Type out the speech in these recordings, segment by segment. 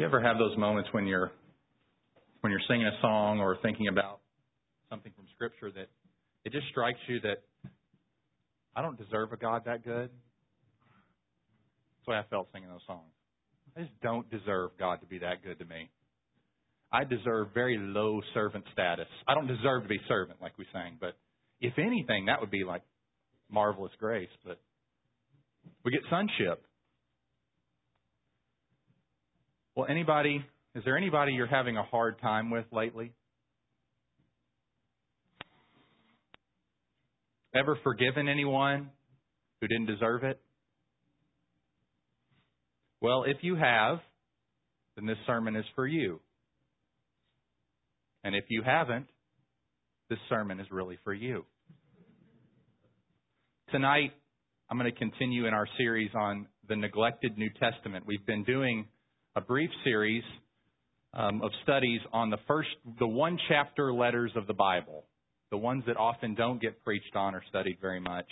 You ever have those moments when you're when you're singing a song or thinking about something from Scripture that it just strikes you that I don't deserve a God that good? That's the way I felt singing those songs. I just don't deserve God to be that good to me. I deserve very low servant status. I don't deserve to be servant like we sang, but if anything, that would be like marvelous grace. But we get sonship. Well, anybody, is there anybody you're having a hard time with lately? Ever forgiven anyone who didn't deserve it? Well, if you have, then this sermon is for you. And if you haven't, this sermon is really for you. Tonight, I'm going to continue in our series on the neglected New Testament. We've been doing a brief series um, of studies on the first, the one chapter letters of the Bible, the ones that often don't get preached on or studied very much.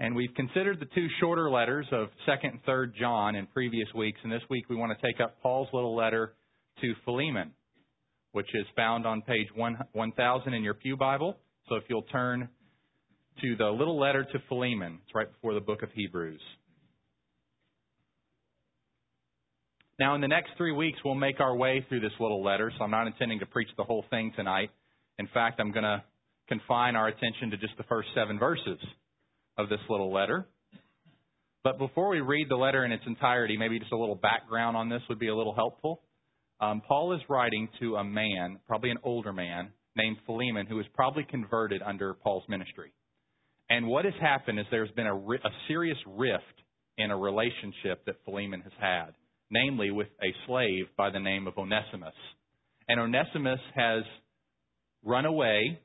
And we've considered the two shorter letters of 2nd and 3rd John in previous weeks, and this week we want to take up Paul's little letter to Philemon, which is found on page 1000 in your Pew Bible. So if you'll turn to the little letter to Philemon, it's right before the book of Hebrews. Now, in the next three weeks, we'll make our way through this little letter, so I'm not intending to preach the whole thing tonight. In fact, I'm going to confine our attention to just the first seven verses of this little letter. But before we read the letter in its entirety, maybe just a little background on this would be a little helpful. Um, Paul is writing to a man, probably an older man, named Philemon, who was probably converted under Paul's ministry. And what has happened is there's been a, a serious rift in a relationship that Philemon has had namely with a slave by the name of Onesimus. And Onesimus has run away.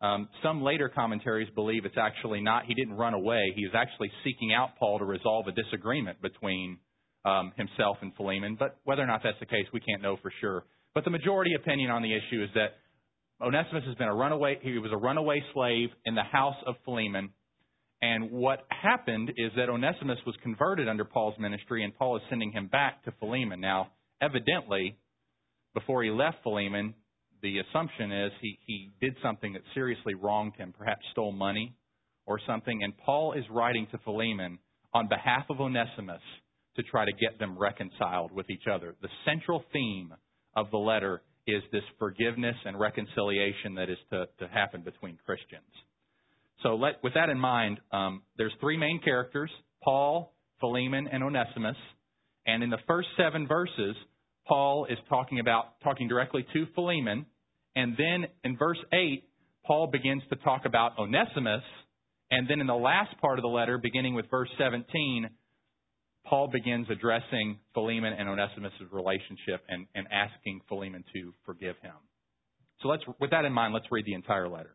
Um, some later commentaries believe it's actually not, he didn't run away. He is actually seeking out Paul to resolve a disagreement between um, himself and Philemon. But whether or not that's the case, we can't know for sure. But the majority opinion on the issue is that Onesimus has been a runaway, he was a runaway slave in the house of Philemon and what happened is that Onesimus was converted under Paul's ministry, and Paul is sending him back to Philemon. Now, evidently, before he left Philemon, the assumption is he, he did something that seriously wronged him, perhaps stole money or something. And Paul is writing to Philemon on behalf of Onesimus to try to get them reconciled with each other. The central theme of the letter is this forgiveness and reconciliation that is to, to happen between Christians. So let, with that in mind, um, there's three main characters, Paul, Philemon, and Onesimus. And in the first seven verses, Paul is talking about talking directly to Philemon. And then in verse 8, Paul begins to talk about Onesimus. And then in the last part of the letter, beginning with verse 17, Paul begins addressing Philemon and Onesimus' relationship and, and asking Philemon to forgive him. So let's, with that in mind, let's read the entire letter.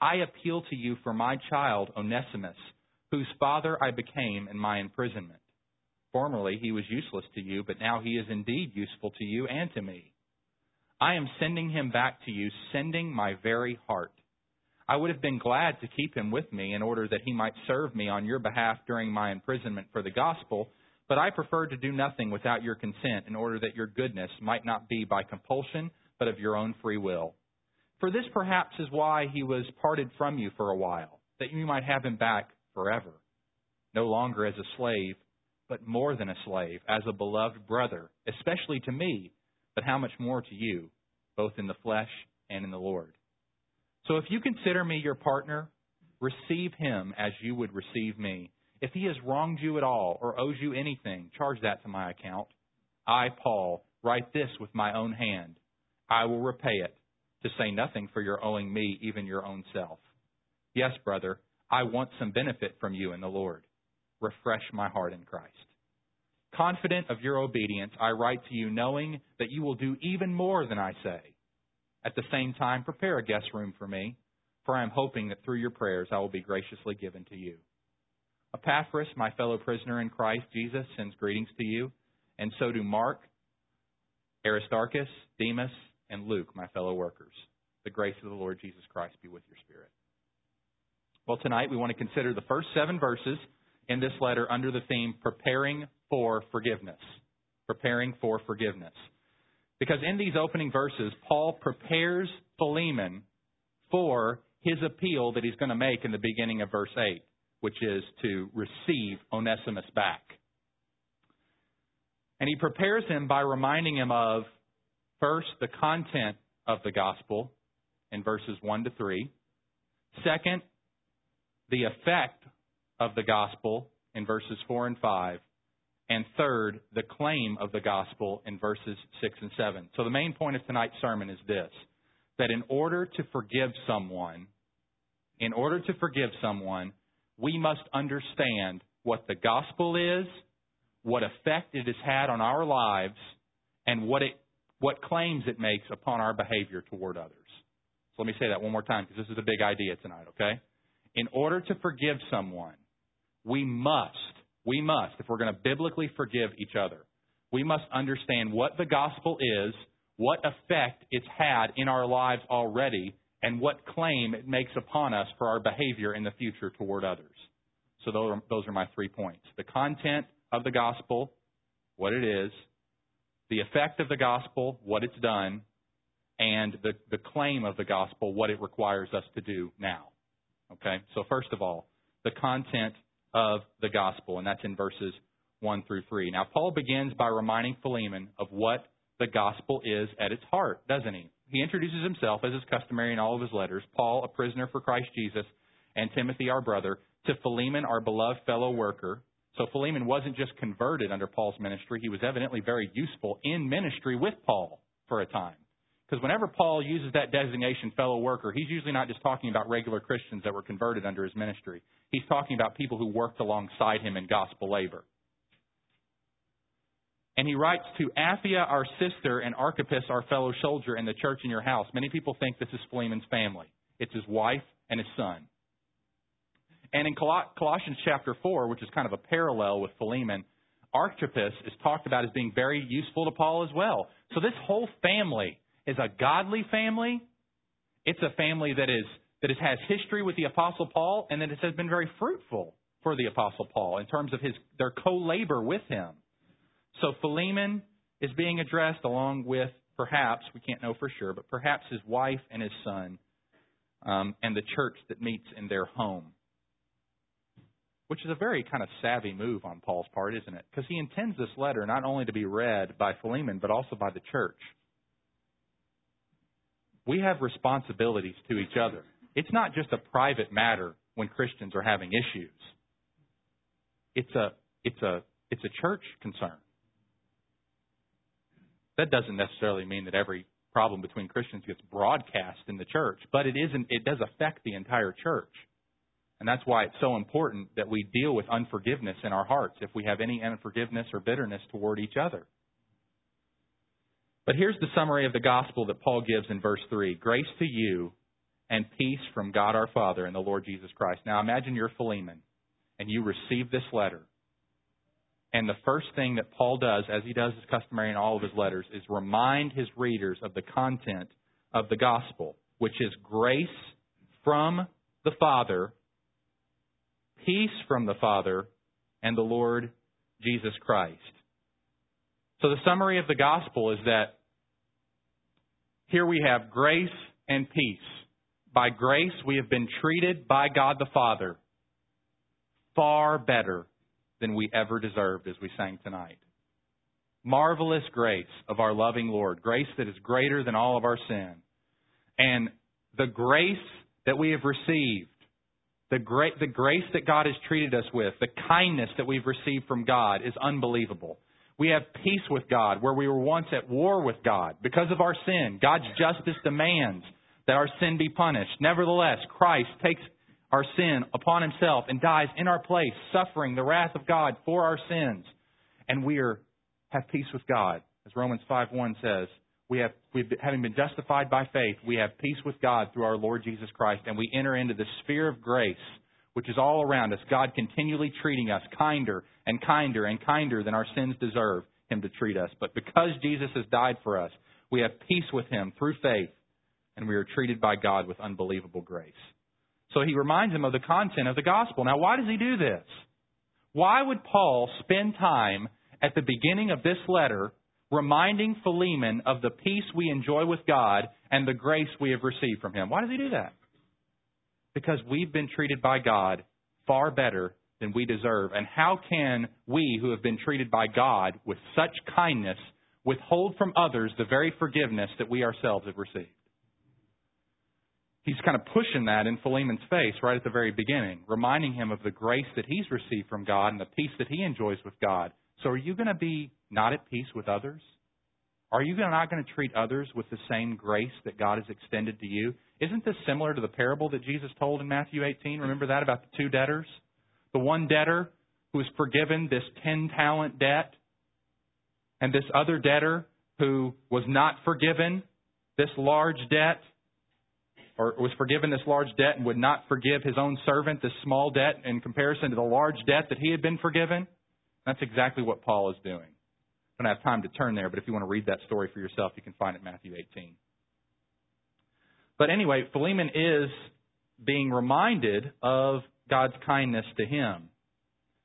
I appeal to you for my child, Onesimus, whose father I became in my imprisonment. Formerly he was useless to you, but now he is indeed useful to you and to me. I am sending him back to you, sending my very heart. I would have been glad to keep him with me in order that he might serve me on your behalf during my imprisonment for the gospel, but I prefer to do nothing without your consent in order that your goodness might not be by compulsion, but of your own free will. For this perhaps is why he was parted from you for a while, that you might have him back forever, no longer as a slave, but more than a slave, as a beloved brother, especially to me, but how much more to you, both in the flesh and in the Lord. So if you consider me your partner, receive him as you would receive me. If he has wronged you at all or owes you anything, charge that to my account. I, Paul, write this with my own hand. I will repay it, to say nothing for your owing me even your own self. Yes, brother, I want some benefit from you in the Lord. Refresh my heart in Christ. Confident of your obedience, I write to you knowing that you will do even more than I say. At the same time, prepare a guest room for me, for I am hoping that through your prayers I will be graciously given to you. Epaphras, my fellow prisoner in Christ Jesus, sends greetings to you, and so do Mark, Aristarchus, Demas, and Luke, my fellow workers. The grace of the Lord Jesus Christ be with your spirit. Well, tonight we want to consider the first seven verses in this letter under the theme Preparing for Forgiveness. Preparing for Forgiveness. Because in these opening verses, Paul prepares Philemon for his appeal that he's going to make in the beginning of verse 8, which is to receive Onesimus back. And he prepares him by reminding him of, first, the content of the gospel in verses 1 to 3. Second, the effect of the gospel in verses 4 and 5. And third, the claim of the gospel in verses 6 and 7. So the main point of tonight's sermon is this that in order to forgive someone, in order to forgive someone, we must understand what the gospel is, what effect it has had on our lives, and what it what claims it makes upon our behavior toward others. So let me say that one more time because this is a big idea tonight, okay? In order to forgive someone, we must, we must, if we're going to biblically forgive each other, we must understand what the gospel is, what effect it's had in our lives already, and what claim it makes upon us for our behavior in the future toward others. So those are, those are my three points. The content of the gospel, what it is, the effect of the gospel, what it's done, and the, the claim of the gospel, what it requires us to do now. Okay? So first of all, the content of the gospel, and that's in verses 1 through 3. Now, Paul begins by reminding Philemon of what the gospel is at its heart, doesn't he? He introduces himself, as is customary in all of his letters, Paul, a prisoner for Christ Jesus, and Timothy, our brother, to Philemon, our beloved fellow worker. So Philemon wasn't just converted under Paul's ministry, he was evidently very useful in ministry with Paul for a time. Because whenever Paul uses that designation, fellow worker, he's usually not just talking about regular Christians that were converted under his ministry. He's talking about people who worked alongside him in gospel labor. And he writes to Apphia, our sister, and Archippus, our fellow soldier, in the church in your house. Many people think this is Philemon's family. It's his wife and his son. And in Colossians chapter 4, which is kind of a parallel with Philemon, Archippus is talked about as being very useful to Paul as well. So this whole family is a godly family. It's a family that is that has history with the Apostle Paul and that it has been very fruitful for the Apostle Paul in terms of his their co-labor with him. So Philemon is being addressed along with perhaps we can't know for sure, but perhaps his wife and his son, um, and the church that meets in their home. Which is a very kind of savvy move on Paul's part, isn't it? Because he intends this letter not only to be read by Philemon, but also by the church we have responsibilities to each other. It's not just a private matter when Christians are having issues. It's a it's a it's a church concern. That doesn't necessarily mean that every problem between Christians gets broadcast in the church, but it isn't it does affect the entire church. And that's why it's so important that we deal with unforgiveness in our hearts if we have any unforgiveness or bitterness toward each other. But here's the summary of the gospel that Paul gives in verse 3 Grace to you and peace from God our Father and the Lord Jesus Christ. Now imagine you're Philemon and you receive this letter. And the first thing that Paul does, as he does as customary in all of his letters, is remind his readers of the content of the gospel, which is grace from the Father, peace from the Father, and the Lord Jesus Christ. So the summary of the gospel is that here we have grace and peace. By grace, we have been treated by God the Father far better than we ever deserved, as we sang tonight. marvelous grace of our loving Lord, grace that is greater than all of our sin. And the grace that we have received, the, great, the grace that God has treated us with, the kindness that we've received from God is unbelievable. We have peace with God where we were once at war with God because of our sin. God's justice demands that our sin be punished. Nevertheless, Christ takes our sin upon himself and dies in our place, suffering the wrath of God for our sins. And we are, have peace with God. As Romans 5 1 says, we have, having been justified by faith, we have peace with God through our Lord Jesus Christ, and we enter into the sphere of grace, which is all around us. God continually treating us kinder and kinder and kinder than our sins deserve Him to treat us. But because Jesus has died for us, we have peace with Him through faith, and we are treated by God with unbelievable grace. So he reminds him of the content of the gospel. Now, why does he do this? Why would Paul spend time at the beginning of this letter reminding Philemon of the peace we enjoy with God and the grace we have received from Him. Why does He do that? Because we've been treated by God far better than we deserve. And how can we, who have been treated by God with such kindness, withhold from others the very forgiveness that we ourselves have received? He's kind of pushing that in Philemon's face right at the very beginning, reminding him of the grace that he's received from God and the peace that he enjoys with God. So are you going to be not at peace with others? Are you not going to treat others with the same grace that God has extended to you? Isn't this similar to the parable that Jesus told in Matthew 18? Remember that about the two debtors? The one debtor who was forgiven this 10 talent debt, and this other debtor who was not forgiven this large debt, or was forgiven this large debt and would not forgive his own servant this small debt in comparison to the large debt that he had been forgiven. That's exactly what Paul is doing. I don't have time to turn there, but if you want to read that story for yourself, you can find it in Matthew 18. But anyway, Philemon is being reminded of God's kindness to him.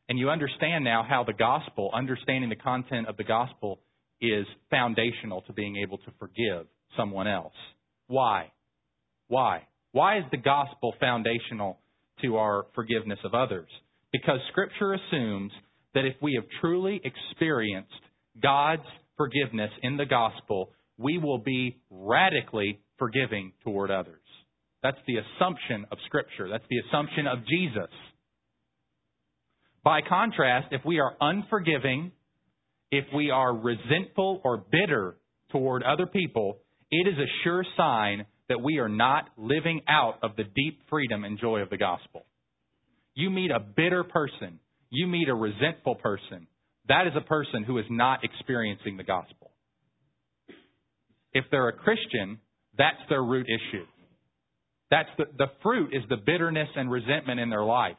And you understand now how the gospel, understanding the content of the gospel, is foundational to being able to forgive someone else. Why? Why? Why is the gospel foundational to our forgiveness of others? Because Scripture assumes that if we have truly experienced God's forgiveness in the gospel, we will be radically forgiving toward others. That's the assumption of Scripture. That's the assumption of Jesus. By contrast, if we are unforgiving, if we are resentful or bitter toward other people, it is a sure sign that we are not living out of the deep freedom and joy of the gospel. You meet a bitter person, you meet a resentful person, that is a person who is not experiencing the gospel. If they're a Christian, that's their root issue. That's the, the fruit is the bitterness and resentment in their life.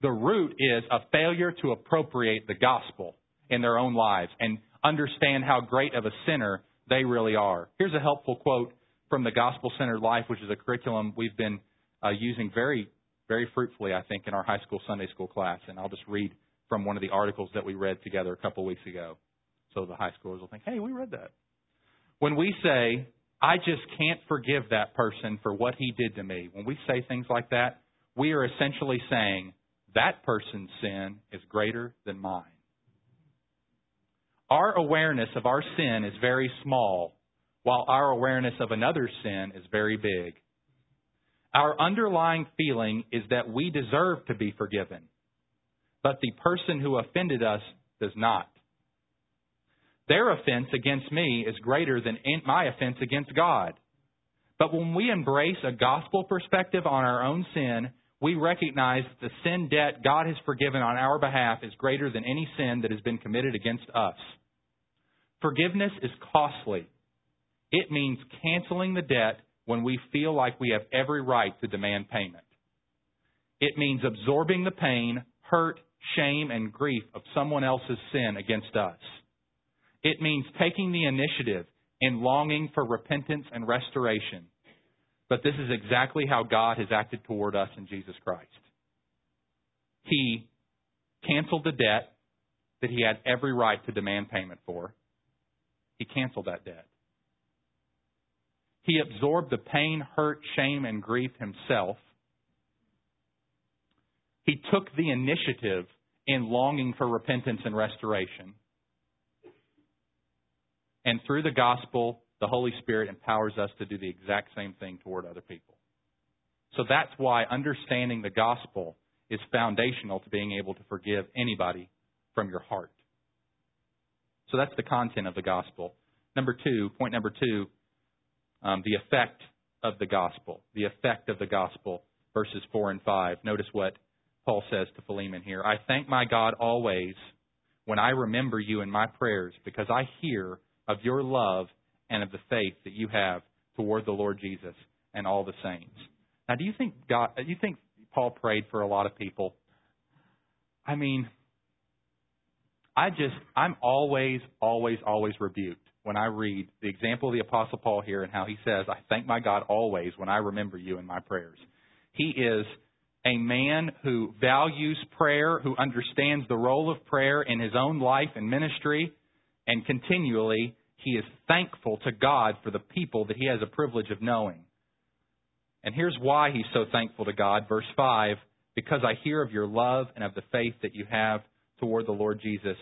The root is a failure to appropriate the gospel in their own lives and understand how great of a sinner they really are. Here's a helpful quote from the Gospel Centered Life, which is a curriculum we've been uh, using very, very fruitfully, I think, in our high school Sunday school class. And I'll just read from one of the articles that we read together a couple weeks ago. So the high schoolers will think, hey, we read that. When we say, I just can't forgive that person for what he did to me, when we say things like that, we are essentially saying, that person's sin is greater than mine. Our awareness of our sin is very small, while our awareness of another's sin is very big. Our underlying feeling is that we deserve to be forgiven but the person who offended us does not. Their offense against me is greater than my offense against God. But when we embrace a gospel perspective on our own sin, we recognize that the sin debt God has forgiven on our behalf is greater than any sin that has been committed against us. Forgiveness is costly. It means canceling the debt when we feel like we have every right to demand payment. It means absorbing the pain, hurt, shame, and grief of someone else's sin against us. It means taking the initiative in longing for repentance and restoration. But this is exactly how God has acted toward us in Jesus Christ. He canceled the debt that he had every right to demand payment for. He canceled that debt. He absorbed the pain, hurt, shame, and grief himself he took the initiative in longing for repentance and restoration. And through the gospel, the Holy Spirit empowers us to do the exact same thing toward other people. So that's why understanding the gospel is foundational to being able to forgive anybody from your heart. So that's the content of the gospel. Number two, point number two, um, the effect of the gospel. The effect of the gospel, verses 4 and 5. Notice what Paul says to Philemon here. I thank my God always when I remember you in my prayers because I hear of your love and of the faith that you have toward the Lord Jesus and all the saints. Now, do you think God? Do you think Paul prayed for a lot of people? I mean, I just I'm always, always, always rebuked when I read the example of the Apostle Paul here and how he says, "I thank my God always when I remember you in my prayers." He is a man who values prayer, who understands the role of prayer in his own life and ministry, and continually he is thankful to God for the people that he has a privilege of knowing. And here's why he's so thankful to God. Verse 5 Because I hear of your love and of the faith that you have toward the Lord Jesus,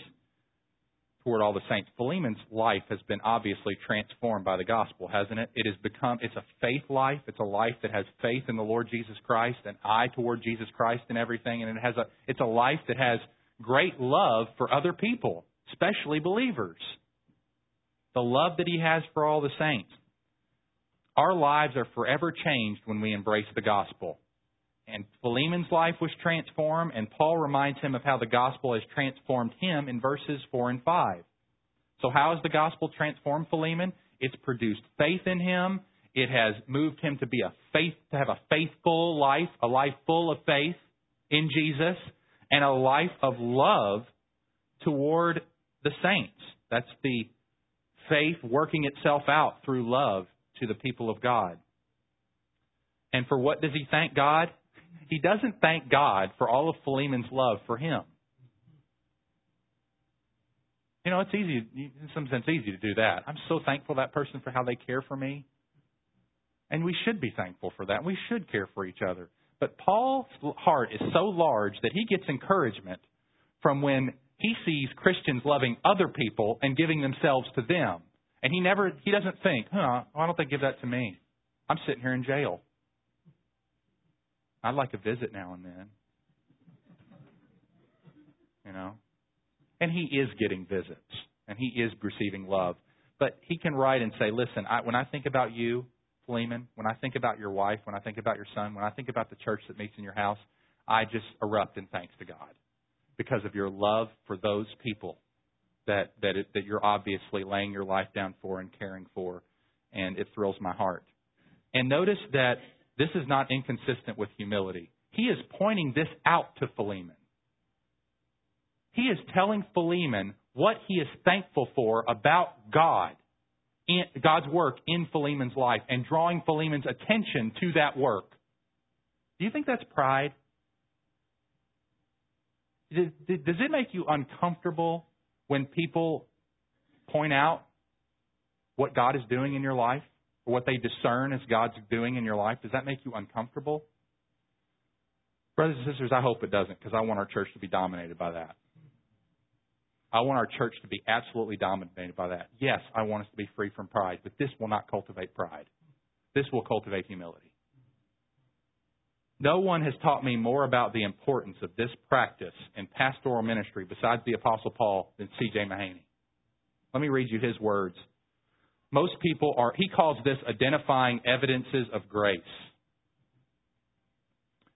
toward all the saints. Philemon's life has been obviously transformed by the gospel, hasn't it? It has become, it's a faith life. It's a life that has faith in the Lord Jesus Christ, an eye toward Jesus Christ and everything. And it has a, it's a life that has great love for other people, especially believers. The love that he has for all the saints. Our lives are forever changed when we embrace the gospel. And Philemon's life was transformed, and Paul reminds him of how the gospel has transformed him in verses 4 and 5. So, how has the gospel transformed Philemon? It's produced faith in him. It has moved him to be a faith, to have a faithful life, a life full of faith in Jesus, and a life of love toward the saints. That's the faith working itself out through love to the people of God. And for what does he thank God? He doesn't thank God for all of Philemon's love for him. You know, it's easy, in some sense, easy to do that. I'm so thankful that person for how they care for me. And we should be thankful for that. We should care for each other. But Paul's heart is so large that he gets encouragement from when he sees Christians loving other people and giving themselves to them. And he never, he doesn't think, huh, why don't they give that to me? I'm sitting here in jail. I'd like a visit now and then. You know? And he is getting visits, and he is receiving love. But he can write and say, listen, I, when I think about you, Philemon, when I think about your wife, when I think about your son, when I think about the church that meets in your house, I just erupt in thanks to God because of your love for those people that that it, that you're obviously laying your life down for and caring for, and it thrills my heart. And notice that this is not inconsistent with humility. He is pointing this out to Philemon. He is telling Philemon what he is thankful for about God, God's work in Philemon's life, and drawing Philemon's attention to that work. Do you think that's pride? Does it make you uncomfortable when people point out what God is doing in your life? What they discern as God's doing in your life, does that make you uncomfortable? Brothers and sisters, I hope it doesn't because I want our church to be dominated by that. I want our church to be absolutely dominated by that. Yes, I want us to be free from pride, but this will not cultivate pride. This will cultivate humility. No one has taught me more about the importance of this practice in pastoral ministry besides the Apostle Paul than C.J. Mahaney. Let me read you his words most people are, he calls this identifying evidences of grace.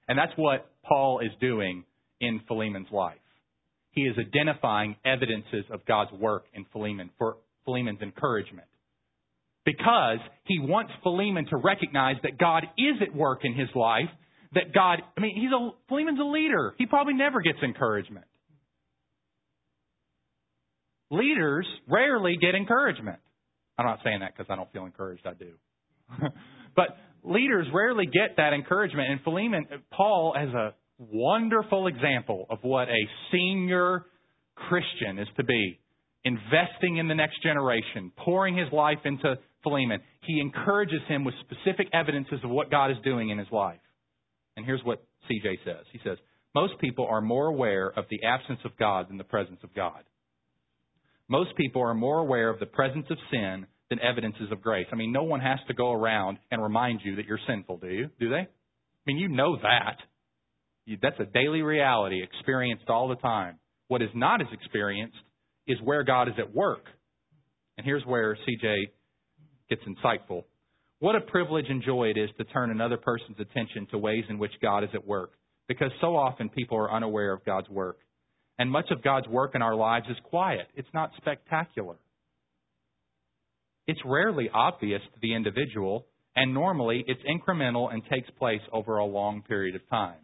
And that's what Paul is doing in Philemon's life. He is identifying evidences of God's work in Philemon for Philemon's encouragement. Because he wants Philemon to recognize that God is at work in his life, that God, I mean, he's a, Philemon's a leader. He probably never gets encouragement. Leaders rarely get encouragement. I'm not saying that because I don't feel encouraged. I do. but leaders rarely get that encouragement. And Philemon, Paul, as a wonderful example of what a senior Christian is to be, investing in the next generation, pouring his life into Philemon. He encourages him with specific evidences of what God is doing in his life. And here's what CJ says. He says, Most people are more aware of the absence of God than the presence of God. Most people are more aware of the presence of sin than evidences of grace. I mean, no one has to go around and remind you that you're sinful, do you? Do they? I mean, you know that. That's a daily reality experienced all the time. What is not as experienced is where God is at work. And here's where CJ gets insightful. What a privilege and joy it is to turn another person's attention to ways in which God is at work, because so often people are unaware of God's work. And much of God's work in our lives is quiet, it's not spectacular. It's rarely obvious to the individual, and normally it's incremental and takes place over a long period of time.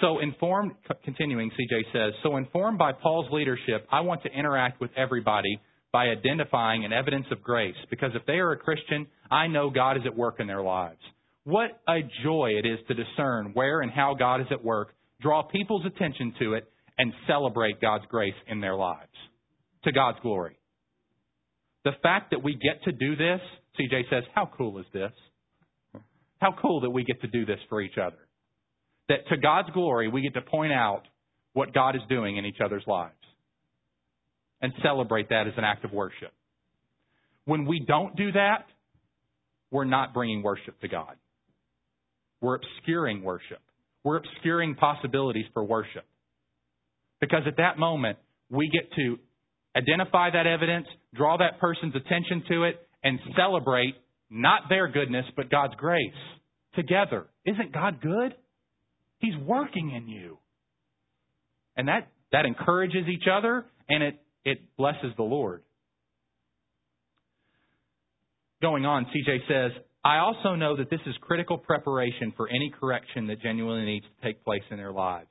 So informed, continuing, CJ says, so informed by Paul's leadership, I want to interact with everybody by identifying an evidence of grace. Because if they are a Christian, I know God is at work in their lives. What a joy it is to discern where and how God is at work, draw people's attention to it, and celebrate God's grace in their lives to God's glory. The fact that we get to do this, CJ says, how cool is this? How cool that we get to do this for each other. That to God's glory, we get to point out what God is doing in each other's lives and celebrate that as an act of worship. When we don't do that, we're not bringing worship to God. We're obscuring worship. We're obscuring possibilities for worship. Because at that moment, we get to identify that evidence, draw that person's attention to it, and celebrate not their goodness, but God's grace together. Isn't God good? He's working in you. And that, that encourages each other and it, it blesses the Lord. Going on, CJ says, I also know that this is critical preparation for any correction that genuinely needs to take place in their lives.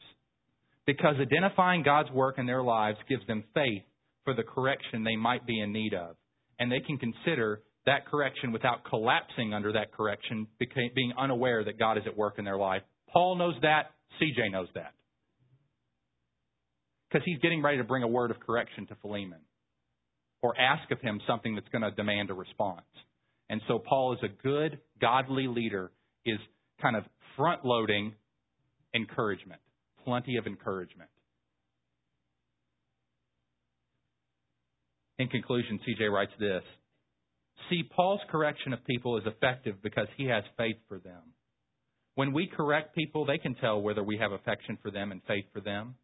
Because identifying God's work in their lives gives them faith for the correction they might be in need of. And they can consider that correction without collapsing under that correction, being unaware that God is at work in their life. Paul knows that. CJ knows that. Because he's getting ready to bring a word of correction to Philemon or ask of him something that's going to demand a response. And so Paul is a good, godly leader, is kind of front loading encouragement, plenty of encouragement. In conclusion, CJ writes this See, Paul's correction of people is effective because he has faith for them. When we correct people, they can tell whether we have affection for them and faith for them.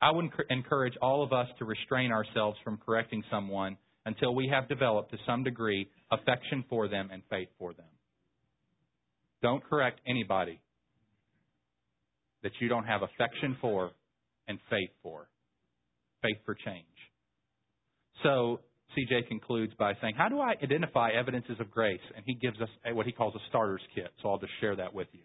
I would encourage all of us to restrain ourselves from correcting someone until we have developed to some degree affection for them and faith for them. Don't correct anybody that you don't have affection for and faith for. Faith for change. So, CJ concludes by saying, How do I identify evidences of grace? And he gives us what he calls a starter's kit. So I'll just share that with you.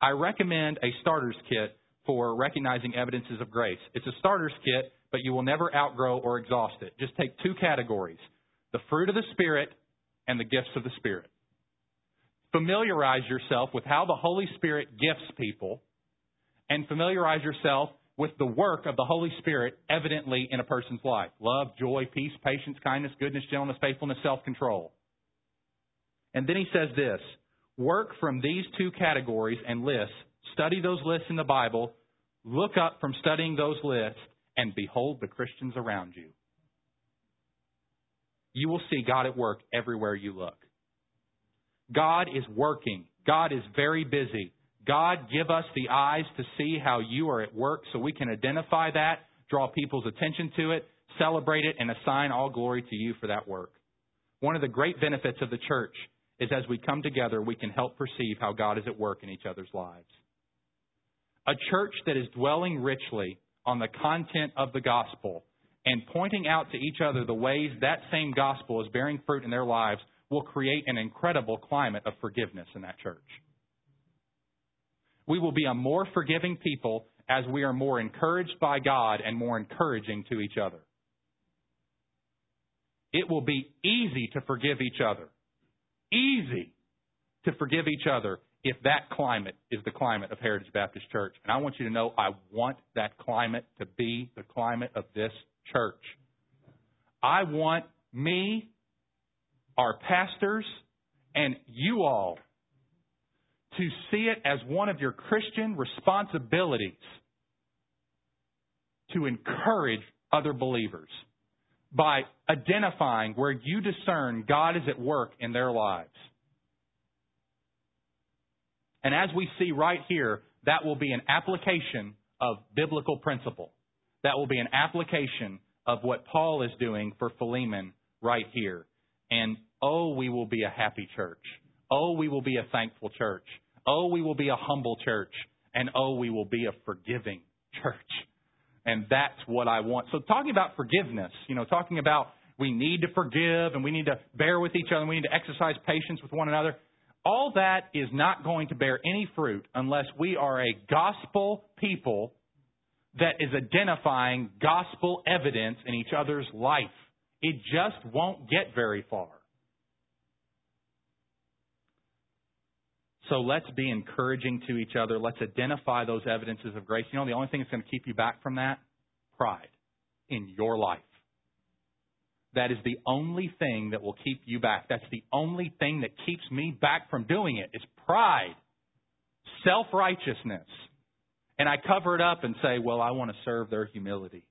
I recommend a starter's kit for recognizing evidences of grace. It's a starter's kit, but you will never outgrow or exhaust it. Just take two categories the fruit of the Spirit and the gifts of the Spirit. Familiarize yourself with how the Holy Spirit gifts people, and familiarize yourself with the work of the Holy Spirit evidently in a person's life love, joy, peace, patience, kindness, goodness, gentleness, faithfulness, self control. And then he says this work from these two categories and lists Study those lists in the Bible, look up from studying those lists, and behold the Christians around you. You will see God at work everywhere you look. God is working. God is very busy. God, give us the eyes to see how you are at work so we can identify that, draw people's attention to it, celebrate it, and assign all glory to you for that work. One of the great benefits of the church is as we come together, we can help perceive how God is at work in each other's lives. A church that is dwelling richly on the content of the gospel and pointing out to each other the ways that same gospel is bearing fruit in their lives will create an incredible climate of forgiveness in that church. We will be a more forgiving people as we are more encouraged by God and more encouraging to each other. It will be easy to forgive each other. Easy to forgive each other if that climate is the climate of Heritage Baptist Church. And I want you to know I want that climate to be the climate of this church. I want me, our pastors, and you all to see it as one of your Christian responsibilities to encourage other believers, by identifying where you discern God is at work in their lives. And as we see right here, that will be an application of biblical principle. That will be an application of what Paul is doing for Philemon right here. And oh, we will be a happy church. Oh, we will be a thankful church. Oh, we will be a humble church. And oh, we will be a forgiving church. And that's what I want. So talking about forgiveness, you know, talking about we need to forgive and we need to bear with each other and we need to exercise patience with one another. All that is not going to bear any fruit unless we are a gospel people that is identifying gospel evidence in each other's life. It just won't get very far. So let's be encouraging to each other. Let's identify those evidences of grace. You know, the only thing that's going to keep you back from that? Pride in your life. That is the only thing that will keep you back. That's the only thing that keeps me back from doing it is pride, self righteousness. And I cover it up and say, well, I want to serve their humility.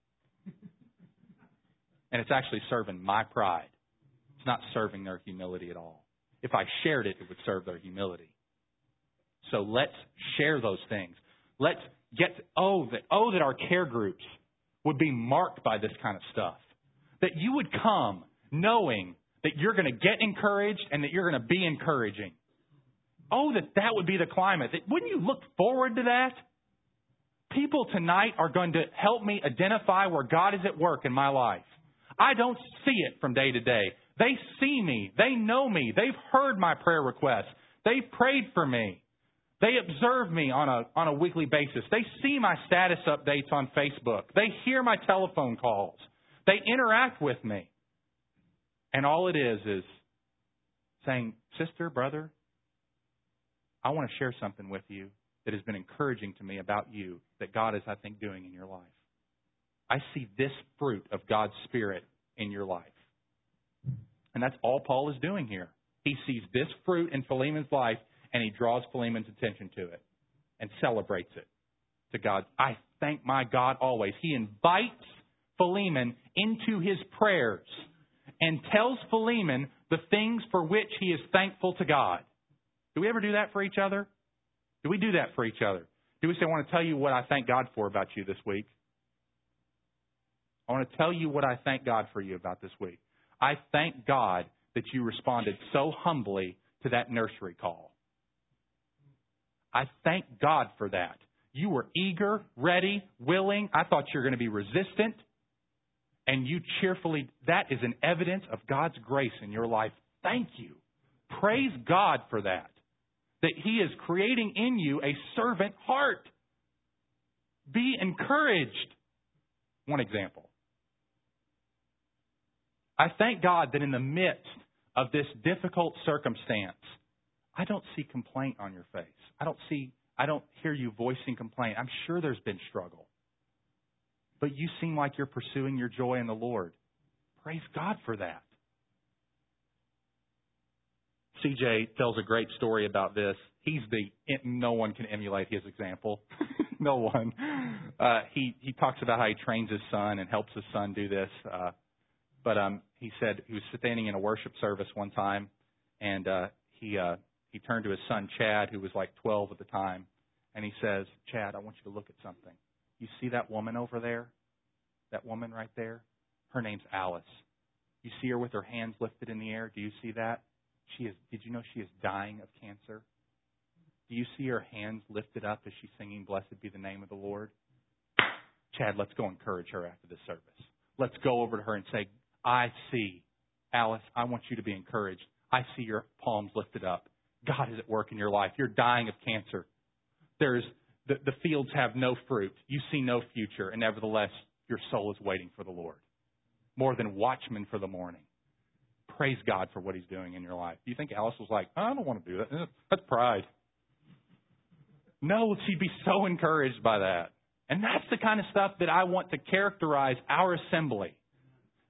and it's actually serving my pride. It's not serving their humility at all. If I shared it, it would serve their humility. So let's share those things. Let's get, oh, that, oh, that our care groups would be marked by this kind of stuff. That you would come knowing that you're going to get encouraged and that you're going to be encouraging. Oh, that that would be the climate. That, wouldn't you look forward to that? People tonight are going to help me identify where God is at work in my life. I don't see it from day to day. They see me. They know me. They've heard my prayer requests. They've prayed for me. They observe me on a, on a weekly basis. They see my status updates on Facebook. They hear my telephone calls. They interact with me. And all it is is saying, Sister, brother, I want to share something with you that has been encouraging to me about you that God is, I think, doing in your life. I see this fruit of God's Spirit in your life. And that's all Paul is doing here. He sees this fruit in Philemon's life and he draws Philemon's attention to it and celebrates it to God. I thank my God always. He invites Philemon into his prayers and tells Philemon the things for which he is thankful to God. Do we ever do that for each other? Do we do that for each other? Do we say, I want to tell you what I thank God for about you this week? I want to tell you what I thank God for you about this week. I thank God that you responded so humbly to that nursery call. I thank God for that. You were eager, ready, willing. I thought you were going to be resistant. And you cheerfully, that is an evidence of God's grace in your life. Thank you. Praise God for that. That He is creating in you a servant heart. Be encouraged. One example. I thank God that in the midst of this difficult circumstance, I don't see complaint on your face. I don't see, I don't hear you voicing complaint. I'm sure there's been struggle. But you seem like you're pursuing your joy in the Lord. Praise God for that. CJ tells a great story about this. He's the no one can emulate his example. no one. Uh, he he talks about how he trains his son and helps his son do this. Uh, but um, he said he was standing in a worship service one time, and uh, he uh, he turned to his son Chad, who was like 12 at the time, and he says, Chad, I want you to look at something. You see that woman over there? That woman right there? Her name's Alice. You see her with her hands lifted in the air? Do you see that? She is did you know she is dying of cancer? Do you see her hands lifted up as she's singing Blessed be the name of the Lord? Chad, let's go encourage her after this service. Let's go over to her and say, I see. Alice, I want you to be encouraged. I see your palms lifted up. God is at work in your life. You're dying of cancer. There's the, the fields have no fruit. You see no future, and nevertheless, your soul is waiting for the Lord. More than watchmen for the morning. Praise God for what He's doing in your life. Do you think Alice was like, I don't want to do that? Eh, that's pride. No, she'd be so encouraged by that. And that's the kind of stuff that I want to characterize our assembly.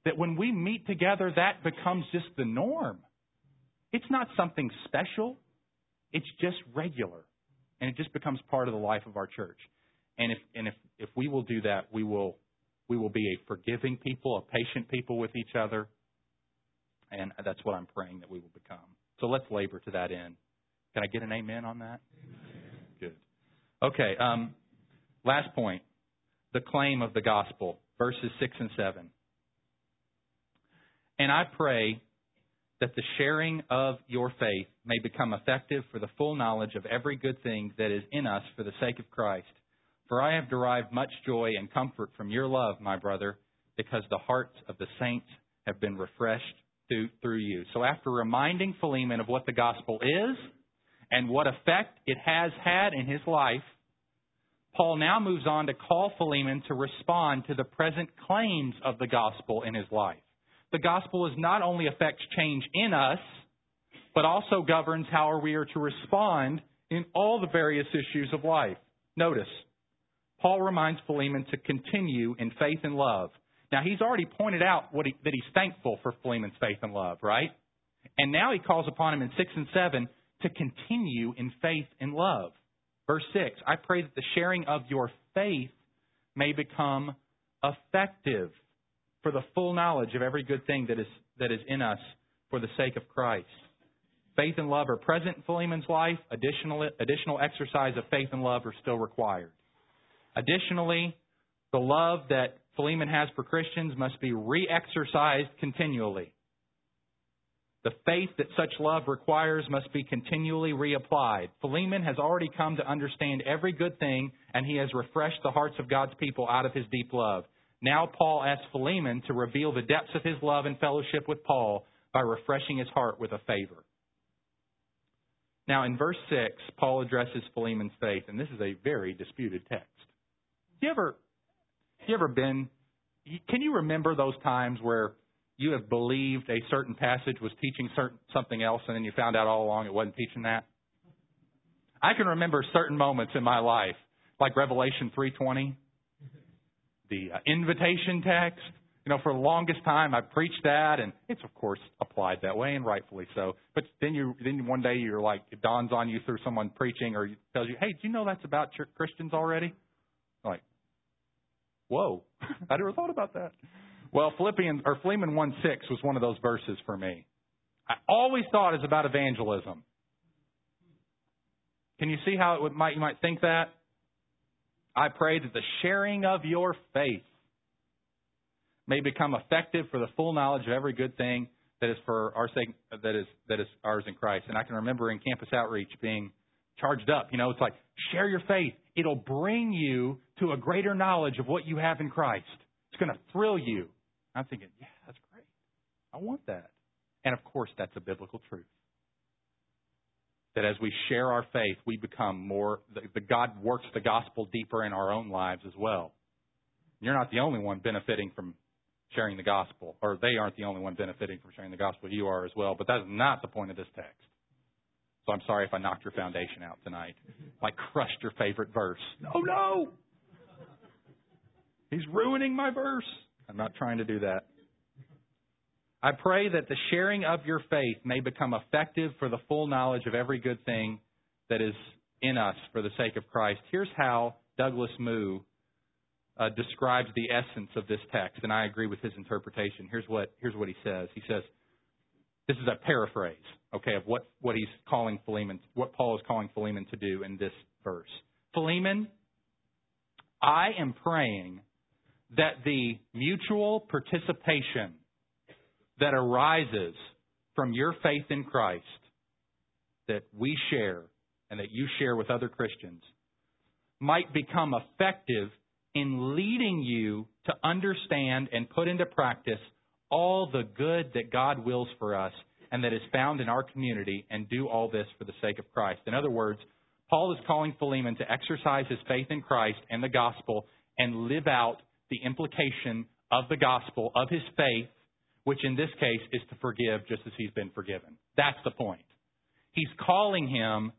That when we meet together, that becomes just the norm. It's not something special. It's just regular. And it just becomes part of the life of our church. And if and if if we will do that, we will We will be a forgiving people, a patient people with each other. And that's what I'm praying that we will become. So let's labor to that end. Can I get an amen on that? Amen. Good. Okay. Um, last point the claim of the gospel, verses 6 and 7. And I pray that the sharing of your faith may become effective for the full knowledge of every good thing that is in us for the sake of Christ. For I have derived much joy and comfort from your love, my brother, because the hearts of the saints have been refreshed through, through you. So after reminding Philemon of what the gospel is and what effect it has had in his life, Paul now moves on to call Philemon to respond to the present claims of the gospel in his life. The gospel is not only affects change in us, but also governs how we are to respond in all the various issues of life. Notice, Paul reminds Philemon to continue in faith and love. Now, he's already pointed out he, that he's thankful for Philemon's faith and love, right? And now he calls upon him in 6 and 7 to continue in faith and love. Verse 6 I pray that the sharing of your faith may become effective for the full knowledge of every good thing that is, that is in us for the sake of Christ. Faith and love are present in Philemon's life. Additional, additional exercise of faith and love are still required. Additionally, the love that Philemon has for Christians must be re exercised continually. The faith that such love requires must be continually reapplied. Philemon has already come to understand every good thing, and he has refreshed the hearts of God's people out of his deep love. Now, Paul asks Philemon to reveal the depths of his love and fellowship with Paul by refreshing his heart with a favor. Now, in verse 6, Paul addresses Philemon's faith, and this is a very disputed text. You ever, you ever been, can you remember those times where you have believed a certain passage was teaching certain, something else, and then you found out all along it wasn't teaching that. I can remember certain moments in my life, like Revelation 3:20, the uh, invitation text. You know, for the longest time I preached that, and it's of course applied that way, and rightfully so. But then you, then one day you're like, it dawns on you through someone preaching, or tells you, "Hey, do you know that's about Christians already?" I'm like, whoa, I never thought about that. Well, Philippians or Philemon 1 6 was one of those verses for me. I always thought it's about evangelism. Can you see how it might you might think that? I pray that the sharing of your faith may become effective for the full knowledge of every good thing that is for our sake that is that is ours in Christ. And I can remember in campus outreach being charged up. You know, it's like share your faith. It'll bring you to a greater knowledge of what you have in Christ. It's going to thrill you. I'm thinking, yeah, that's great. I want that. And of course, that's a biblical truth. That as we share our faith, we become more, the, the God works the gospel deeper in our own lives as well. You're not the only one benefiting from sharing the gospel, or they aren't the only one benefiting from sharing the gospel. You are as well. But that is not the point of this text. So I'm sorry if I knocked your foundation out tonight. Like crushed your favorite verse. Oh no! He's ruining my verse. I'm not trying to do that. I pray that the sharing of your faith may become effective for the full knowledge of every good thing that is in us for the sake of Christ. Here's how Douglas Moo uh, describes the essence of this text, and I agree with his interpretation. Here's what here's what he says. He says, "This is a paraphrase, okay, of what what he's calling Philemon, what Paul is calling Philemon to do in this verse. Philemon, I am praying that the mutual participation that arises from your faith in Christ that we share and that you share with other Christians might become effective in leading you to understand and put into practice all the good that God wills for us and that is found in our community and do all this for the sake of Christ. In other words, Paul is calling Philemon to exercise his faith in Christ and the gospel and live out the implication of the gospel, of his faith, which in this case is to forgive just as he's been forgiven. That's the point. He's calling him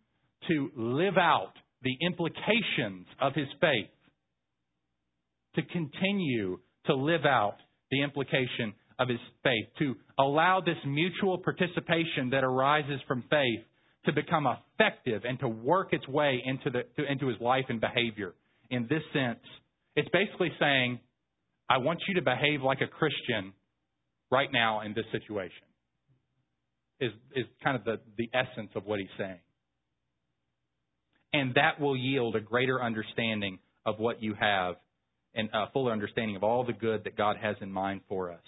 to live out the implications of his faith, to continue to live out the implication of his faith, to allow this mutual participation that arises from faith to become effective and to work its way into, the, to, into his life and behavior. In this sense, it's basically saying, I want you to behave like a Christian right now in this situation. Is is kind of the, the essence of what he's saying. And that will yield a greater understanding of what you have and a fuller understanding of all the good that God has in mind for us.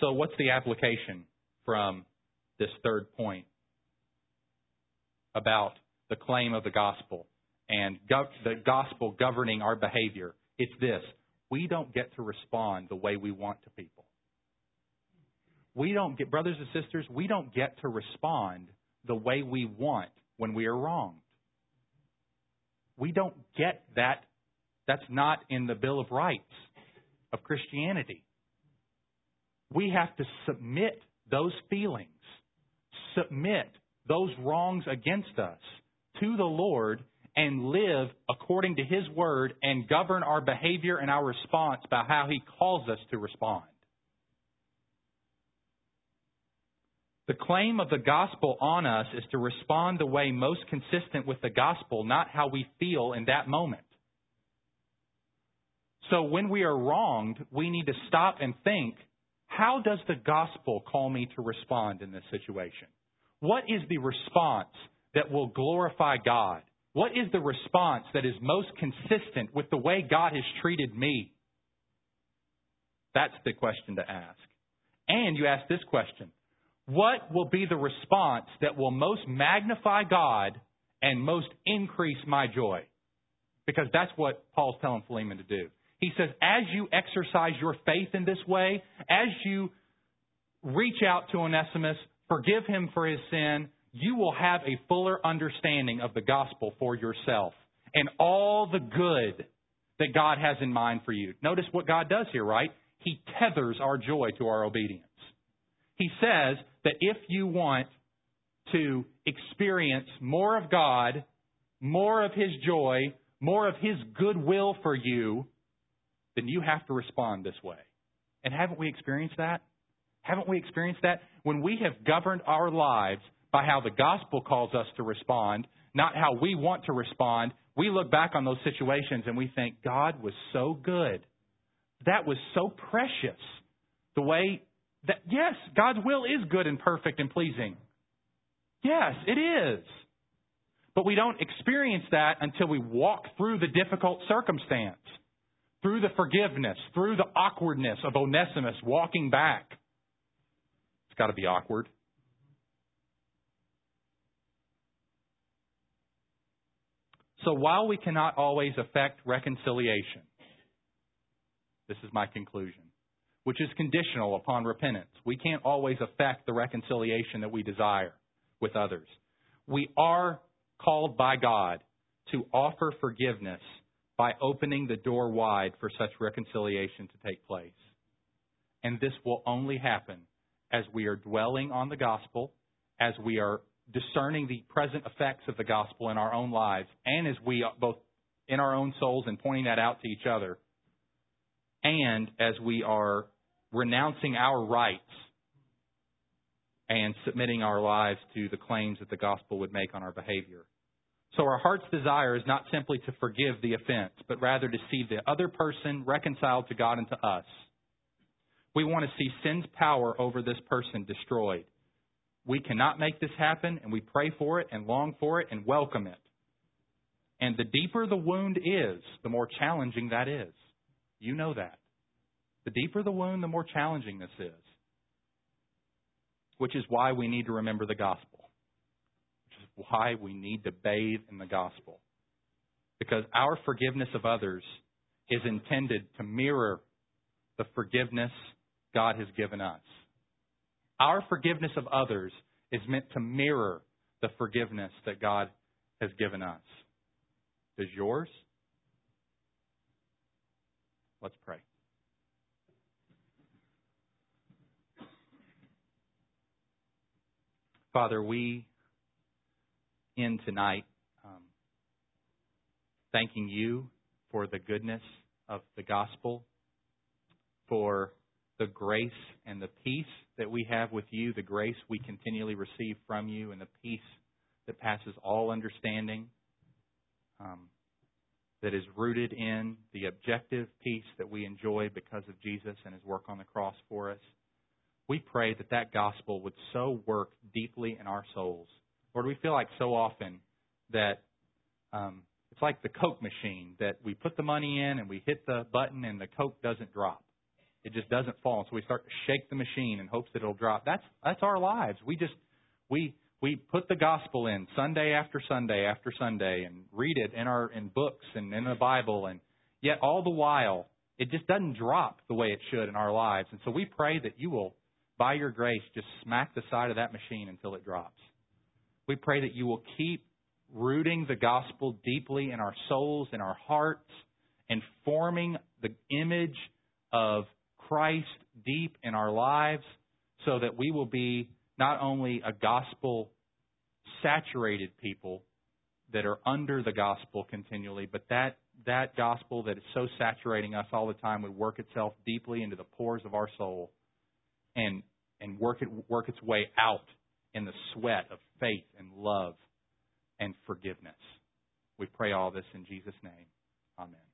So, what's the application from this third point about the claim of the gospel and gov- the gospel governing our behavior? It's this we don't get to respond the way we want to people. We don't get, brothers and sisters, we don't get to respond the way we want when we are wronged. We don't get that. That's not in the Bill of Rights of Christianity. We have to submit those feelings, submit those wrongs against us to the Lord and live according to His Word and govern our behavior and our response by how He calls us to respond. The claim of the gospel on us is to respond the way most consistent with the gospel, not how we feel in that moment. So when we are wronged, we need to stop and think how does the gospel call me to respond in this situation? What is the response that will glorify God? What is the response that is most consistent with the way God has treated me? That's the question to ask. And you ask this question what will be the response that will most magnify God and most increase my joy? Because that's what Paul's telling Philemon to do. He says, as you exercise your faith in this way, as you reach out to Onesimus, forgive him for his sin, you will have a fuller understanding of the gospel for yourself and all the good that God has in mind for you. Notice what God does here, right? He tethers our joy to our obedience. He says that if you want to experience more of God, more of His joy, more of His goodwill for you, then you have to respond this way. And haven't we experienced that? Haven't we experienced that? When we have governed our lives by how the gospel calls us to respond, not how we want to respond, we look back on those situations and we think, God was so good. That was so precious. The way that, yes, God's will is good and perfect and pleasing. Yes, it is. But we don't experience that until we walk through the difficult circumstance, through the forgiveness, through the awkwardness of Onesimus walking back. It's got to be awkward. So while we cannot always affect reconciliation, this is my conclusion which is conditional upon repentance. We can't always affect the reconciliation that we desire with others. We are called by God to offer forgiveness by opening the door wide for such reconciliation to take place. And this will only happen as we are dwelling on the gospel, as we are discerning the present effects of the gospel in our own lives, and as we are both in our own souls and pointing that out to each other and as we are renouncing our rights and submitting our lives to the claims that the gospel would make on our behavior. So our heart's desire is not simply to forgive the offense, but rather to see the other person reconciled to God and to us. We want to see sin's power over this person destroyed. We cannot make this happen, and we pray for it and long for it and welcome it. And the deeper the wound is, the more challenging that is. You know that. The deeper the wound, the more challenging this is. Which is why we need to remember the gospel. Which is why we need to bathe in the gospel. Because our forgiveness of others is intended to mirror the forgiveness God has given us. Our forgiveness of others is meant to mirror the forgiveness that God has given us. Is yours? Let's pray. Father, we end tonight um, thanking you for the goodness of the gospel, for the grace and the peace that we have with you, the grace we continually receive from you, and the peace that passes all understanding. Um, that is rooted in the objective peace that we enjoy because of Jesus and his work on the cross for us. We pray that that gospel would so work deeply in our souls. Lord, we feel like so often that um, it's like the Coke machine that we put the money in and we hit the button and the Coke doesn't drop. It just doesn't fall. So we start to shake the machine in hopes that it'll drop. That's that's our lives. We just we we put the gospel in Sunday after Sunday after Sunday and read it in our in books and in the Bible and yet all the while it just doesn't drop the way it should in our lives. And so we pray that you will by your grace just smack the side of that machine until it drops. We pray that you will keep rooting the gospel deeply in our souls, in our hearts, and forming the image of Christ deep in our lives so that we will be not only a gospel saturated people that are under the gospel continually, but that that gospel that is so saturating us all the time would work itself deeply into the pores of our soul and and work it work its way out in the sweat of faith and love and forgiveness. We pray all this in Jesus' name. Amen.